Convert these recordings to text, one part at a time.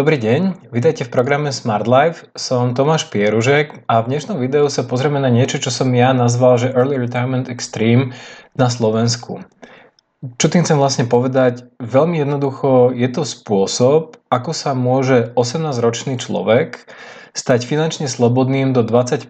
Dobrý deň, vítajte v programe Smart Life. Som Tomáš Pieružek a v dnešnom videu sa pozrieme na niečo, čo som ja nazval, že Early Retirement Extreme na Slovensku. Čo tým chcem vlastne povedať? Veľmi jednoducho je to spôsob, ako sa môže 18-ročný človek stať finančne slobodným do 25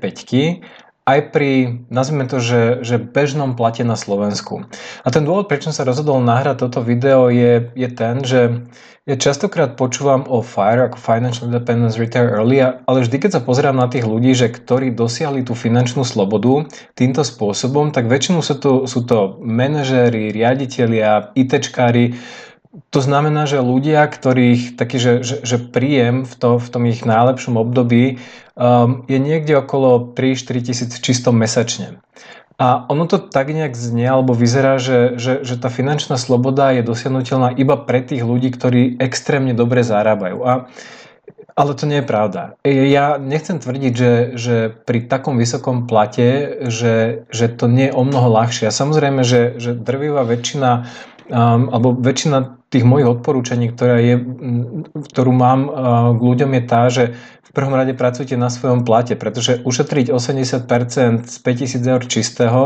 aj pri, nazvime to, že, že bežnom plate na Slovensku. A ten dôvod, prečo som sa rozhodol nahrať toto video je, je ten, že ja častokrát počúvam o FIRE ako Financial Independence Retire Early, ale vždy, keď sa pozerám na tých ľudí, že ktorí dosiahli tú finančnú slobodu týmto spôsobom, tak väčšinou sú to, sú to manažéri, riaditeľia, ITčkári, to znamená, že ľudia, ktorých taký, že, že, že príjem v, to, v tom ich najlepšom období um, je niekde okolo 3-4 tisíc čistom mesačne. A ono to tak nejak znie, alebo vyzerá, že, že, že tá finančná sloboda je dosiahnutelná iba pre tých ľudí, ktorí extrémne dobre zarábajú. A, ale to nie je pravda. Ja nechcem tvrdiť, že, že pri takom vysokom plate, že, že to nie je o mnoho ľahšie. A samozrejme, že, že drvivá väčšina um, alebo väčšina tých mojich odporúčaní, ktorá je, ktorú mám k ľuďom je tá, že v prvom rade pracujte na svojom plate, pretože ušetriť 80% z 5000 eur čistého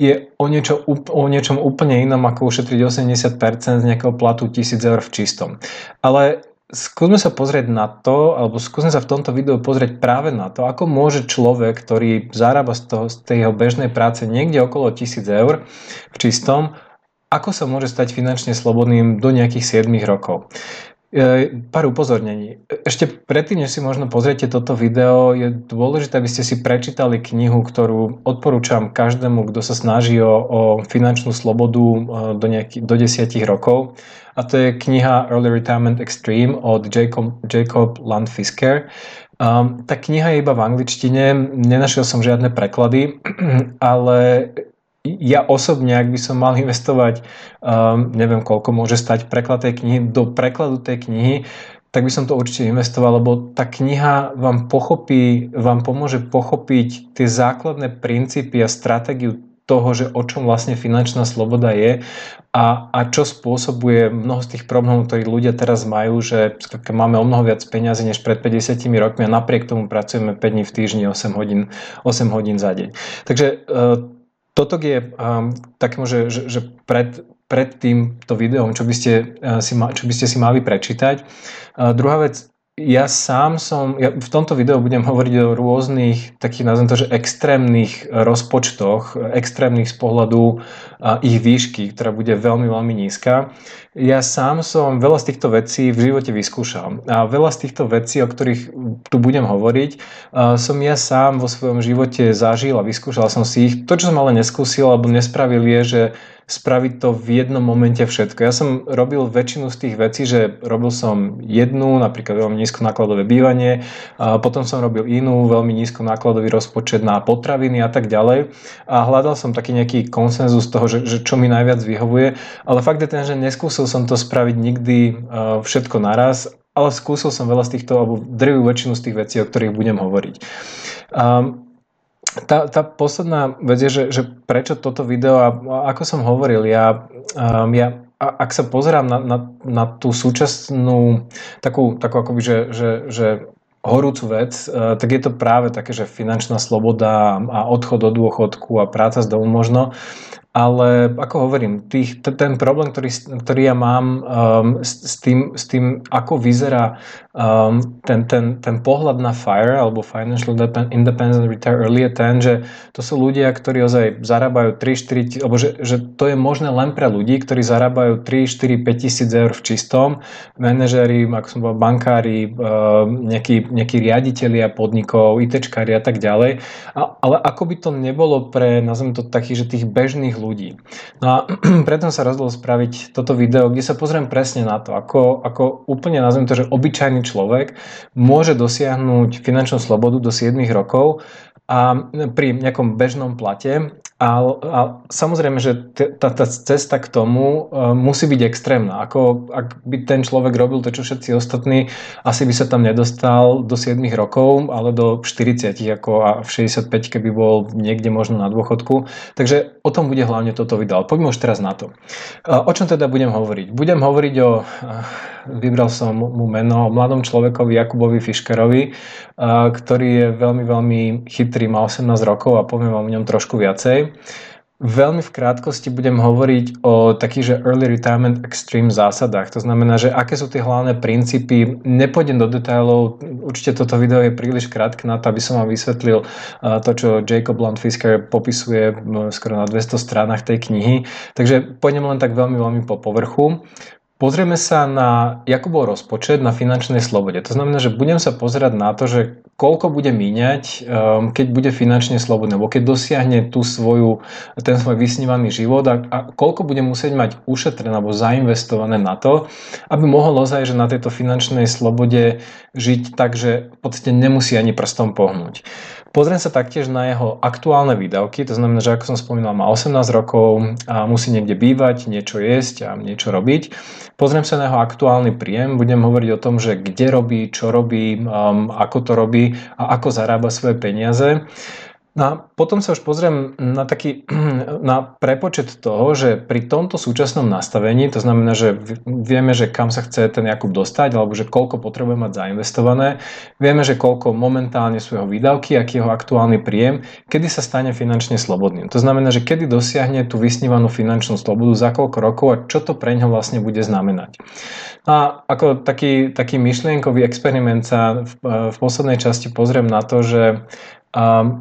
je o, niečo, o niečom úplne inom, ako ušetriť 80% z nejakého platu 1000 eur v čistom. Ale skúsme sa pozrieť na to, alebo skúsme sa v tomto videu pozrieť práve na to, ako môže človek, ktorý zarába z, toho, z tej jeho bežnej práce niekde okolo 1000 eur v čistom, ako sa môže stať finančne slobodným do nejakých 7 rokov. E, pár upozornení. Ešte predtým, než si možno pozriete toto video, je dôležité, aby ste si prečítali knihu, ktorú odporúčam každému, kto sa snaží o, o finančnú slobodu e, do, nejaký, do 10 rokov. A to je kniha Early Retirement Extreme od Jacob, Jacob Landfisker. Um, tá kniha je iba v angličtine, nenašiel som žiadne preklady, ale ja osobne, ak by som mal investovať, um, neviem koľko môže stať preklad tej knihy, do prekladu tej knihy, tak by som to určite investoval, lebo tá kniha vám pochopí, vám pomôže pochopiť tie základné princípy a stratégiu toho, že o čom vlastne finančná sloboda je a, a čo spôsobuje mnoho z tých problémov, ktorí ľudia teraz majú, že máme o mnoho viac peňazí než pred 50 rokmi a napriek tomu pracujeme 5 dní v týždni, 8 hodín, 8 hodín za deň. Takže uh, toto je um, tak že, že, že pred, pred týmto videom, čo by ste, uh, si, ma, čo by ste si mali prečítať. Uh, druhá vec, ja sám som, ja v tomto videu budem hovoriť o rôznych takých, nazvem to, že extrémnych rozpočtoch, extrémnych z pohľadu ich výšky, ktorá bude veľmi, veľmi nízka. Ja sám som veľa z týchto vecí v živote vyskúšal. A veľa z týchto vecí, o ktorých tu budem hovoriť, som ja sám vo svojom živote zažil a vyskúšal som si ich. To, čo som ale neskúsil alebo nespravil je, že spraviť to v jednom momente všetko. Ja som robil väčšinu z tých vecí, že robil som jednu, napríklad veľmi nízkonákladové bývanie, a potom som robil inú, veľmi nízkonákladový rozpočet na potraviny a tak ďalej. A hľadal som taký nejaký konsenzus toho, že, že čo mi najviac vyhovuje, ale fakt je ten, že neskúsil som to spraviť nikdy všetko naraz, ale skúsil som veľa z týchto, alebo drvú väčšinu z tých vecí, o ktorých budem hovoriť. Um, tá, tá posledná vec je, že, že prečo toto video, a ako som hovoril, ja, um, ja ak sa pozerám na, na, na tú súčasnú takú, takú akoby, že, že, že horúcu vec, uh, tak je to práve také, že finančná sloboda a odchod do dôchodku a práca z domu možno. Ale ako hovorím, tých, ten problém, ktorý, ktorý ja mám um, s, s, tým, s tým, ako vyzerá um, ten, ten, ten pohľad na FIRE alebo Financial Independent Retire Early je ten, že to sú ľudia, ktorí ozaj zarábajú 3, 4, alebo že, že to je možné len pre ľudí, ktorí zarábajú 3, 4, 5 tisíc eur v čistom, manažeri, ako som povedal, bankári, um, nejakí, nejakí riaditeľia podnikov, ITčkári a tak ďalej. A, ale ako by to nebolo pre, nazvem to takých, že tých bežných ľudí. No a preto sa rozhodol spraviť toto video, kde sa pozriem presne na to, ako, ako úplne nazvem to, že obyčajný človek môže dosiahnuť finančnú slobodu do 7 rokov a pri nejakom bežnom plate a, a samozrejme, že tá, tá cesta k tomu uh, musí byť extrémna. Ako ak by ten človek robil to, čo všetci ostatní, asi by sa tam nedostal do 7 rokov, ale do 40 ako a v 65 keby bol niekde možno na dôchodku. Takže o tom bude hlavne toto video. Poďme už teraz na to. Uh, o čom teda budem hovoriť? Budem hovoriť o uh, vybral som mu meno o mladom človekovi Jakubovi Fiškerovi, ktorý je veľmi, veľmi chytrý, má 18 rokov a poviem vám o ňom trošku viacej. Veľmi v krátkosti budem hovoriť o takých, že early retirement extreme zásadách. To znamená, že aké sú tie hlavné princípy. Nepôjdem do detailov, určite toto video je príliš krátke na to, aby som vám vysvetlil to, čo Jacob Fisker popisuje skoro na 200 stranách tej knihy. Takže pôjdem len tak veľmi, veľmi po povrchu. Pozrieme sa na Jakubov rozpočet na finančnej slobode. To znamená, že budem sa pozerať na to, že koľko bude míňať, um, keď bude finančne slobodný, alebo keď dosiahne tú svoju, ten svoj vysnívaný život a, a koľko bude musieť mať ušetrené alebo zainvestované na to, aby mohol ozaj, že na tejto finančnej slobode žiť tak, že v podstate nemusí ani prstom pohnúť. Pozriem sa taktiež na jeho aktuálne výdavky, to znamená, že ako som spomínal, má 18 rokov a musí niekde bývať, niečo jesť a niečo robiť. Pozriem sa na jeho aktuálny príjem, budem hovoriť o tom, že kde robí, čo robí, um, ako to robí a ako zarába svoje peniaze. No a potom sa už pozriem na taký na prepočet toho, že pri tomto súčasnom nastavení, to znamená, že vieme, že kam sa chce ten Jakub dostať, alebo že koľko potrebuje mať zainvestované, vieme, že koľko momentálne sú jeho výdavky, aký jeho aktuálny príjem, kedy sa stane finančne slobodným. To znamená, že kedy dosiahne tú vysnívanú finančnú slobodu, za koľko rokov a čo to pre ňo vlastne bude znamenať. A ako taký, taký myšlienkový experiment sa v, v poslednej časti pozriem na to, že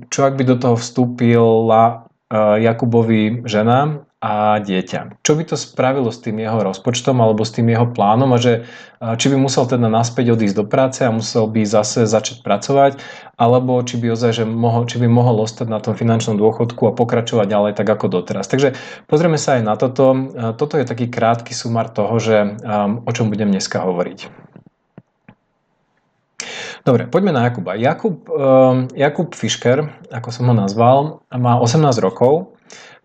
čo ak by do toho vstúpila Jakubovi žena a dieťa. Čo by to spravilo s tým jeho rozpočtom alebo s tým jeho plánom a že či by musel teda naspäť odísť do práce a musel by zase začať pracovať alebo či by ozaj, že mohol, či by mohol ostať na tom finančnom dôchodku a pokračovať ďalej tak ako doteraz. Takže pozrieme sa aj na toto. Toto je taký krátky sumar toho, že o čom budem dneska hovoriť. Dobre, poďme na Jakuba. Jakub, uh, Jakub Fišker, ako som ho nazval, má 18 rokov.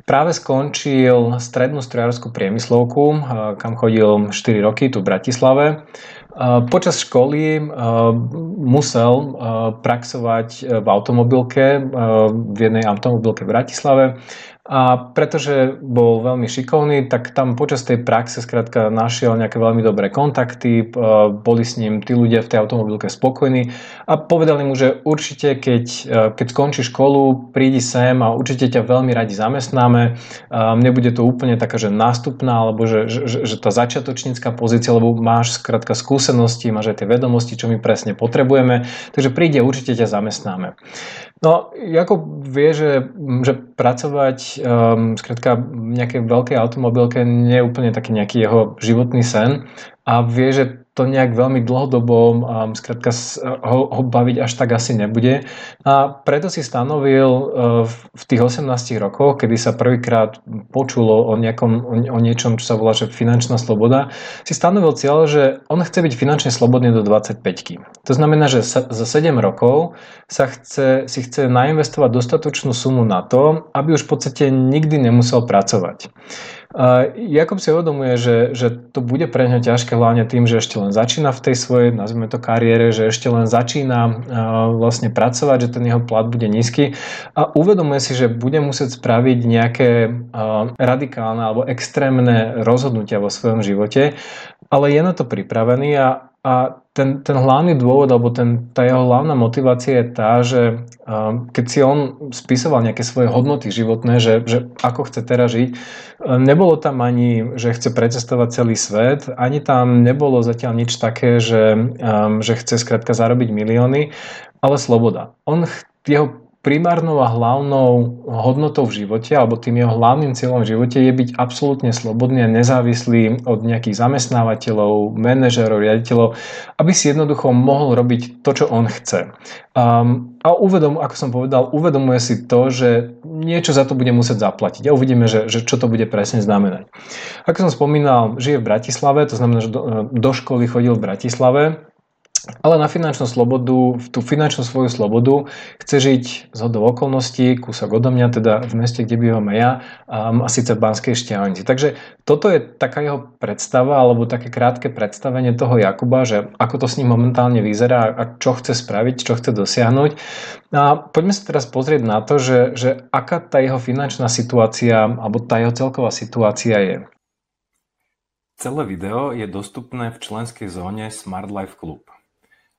Práve skončil strednú strojárskú priemyslovku, uh, kam chodil 4 roky tu v Bratislave. Uh, počas školy uh, musel praxovať v automobilke, v jednej automobilke v Bratislave a pretože bol veľmi šikovný, tak tam počas tej praxe skrátka našiel nejaké veľmi dobré kontakty, boli s ním tí ľudia v tej automobilke spokojní a povedali mu, že určite keď, keď skončí školu, prídi sem a určite ťa veľmi radi zamestnáme. Nebude to úplne taká, že nástupná, alebo že, že, že tá začiatočnícka pozícia, lebo máš skrátka skúsenosti, máš aj tie vedomosti, čo my presne potrebujeme, takže príde, určite ťa zamestnáme. No, ako vie, že, že pracovať um, skrátka v nejakej veľkej automobilke nie je úplne taký nejaký jeho životný sen a vie, že to nejak veľmi dlhodobo um, skrátka ho, ho baviť až tak asi nebude. A preto si stanovil uh, v tých 18 rokoch, kedy sa prvýkrát počulo o, nejakom, o, o niečom, čo sa volá že finančná sloboda, si stanovil cieľ, že on chce byť finančne slobodný do 25 To znamená, že sa, za 7 rokov sa chce, si chce nainvestovať dostatočnú sumu na to, aby už v podstate nikdy nemusel pracovať. Jakob si uvedomuje, že, že to bude pre ňa ťažké hlavne tým, že ešte len začína v tej svojej, nazvime to kariére, že ešte len začína vlastne pracovať, že ten jeho plat bude nízky. A uvedomuje si, že bude musieť spraviť nejaké radikálne alebo extrémne rozhodnutia vo svojom živote, ale je na to pripravený a, a ten, ten hlavný dôvod, alebo ten, tá jeho hlavná motivácia je tá, že um, keď si on spisoval nejaké svoje hodnoty životné, že, že ako chce teraz žiť, um, nebolo tam ani, že chce precestovať celý svet, ani tam nebolo zatiaľ nič také, že, um, že chce skrátka zarobiť milióny, ale sloboda. On, jeho primárnou a hlavnou hodnotou v živote, alebo tým jeho hlavným cieľom v živote je byť absolútne slobodný a nezávislý od nejakých zamestnávateľov, manažerov, riaditeľov, aby si jednoducho mohol robiť to, čo on chce. Um, a uvedom, ako som povedal, uvedomuje si to, že niečo za to bude musieť zaplatiť. A uvidíme, že, že čo to bude presne znamenať. Ako som spomínal, žije v Bratislave, to znamená, že do, do školy chodil v Bratislave ale na finančnú slobodu, v tú finančnú svoju slobodu chce žiť z hodou okolností, kúsok odo mňa, teda v meste, kde bývam ja, um, a síce v Banskej Štiavnici. Takže toto je taká jeho predstava, alebo také krátke predstavenie toho Jakuba, že ako to s ním momentálne vyzerá a čo chce spraviť, čo chce dosiahnuť. A poďme sa teraz pozrieť na to, že, že aká tá jeho finančná situácia, alebo tá jeho celková situácia je. Celé video je dostupné v členskej zóne Smart Life Club.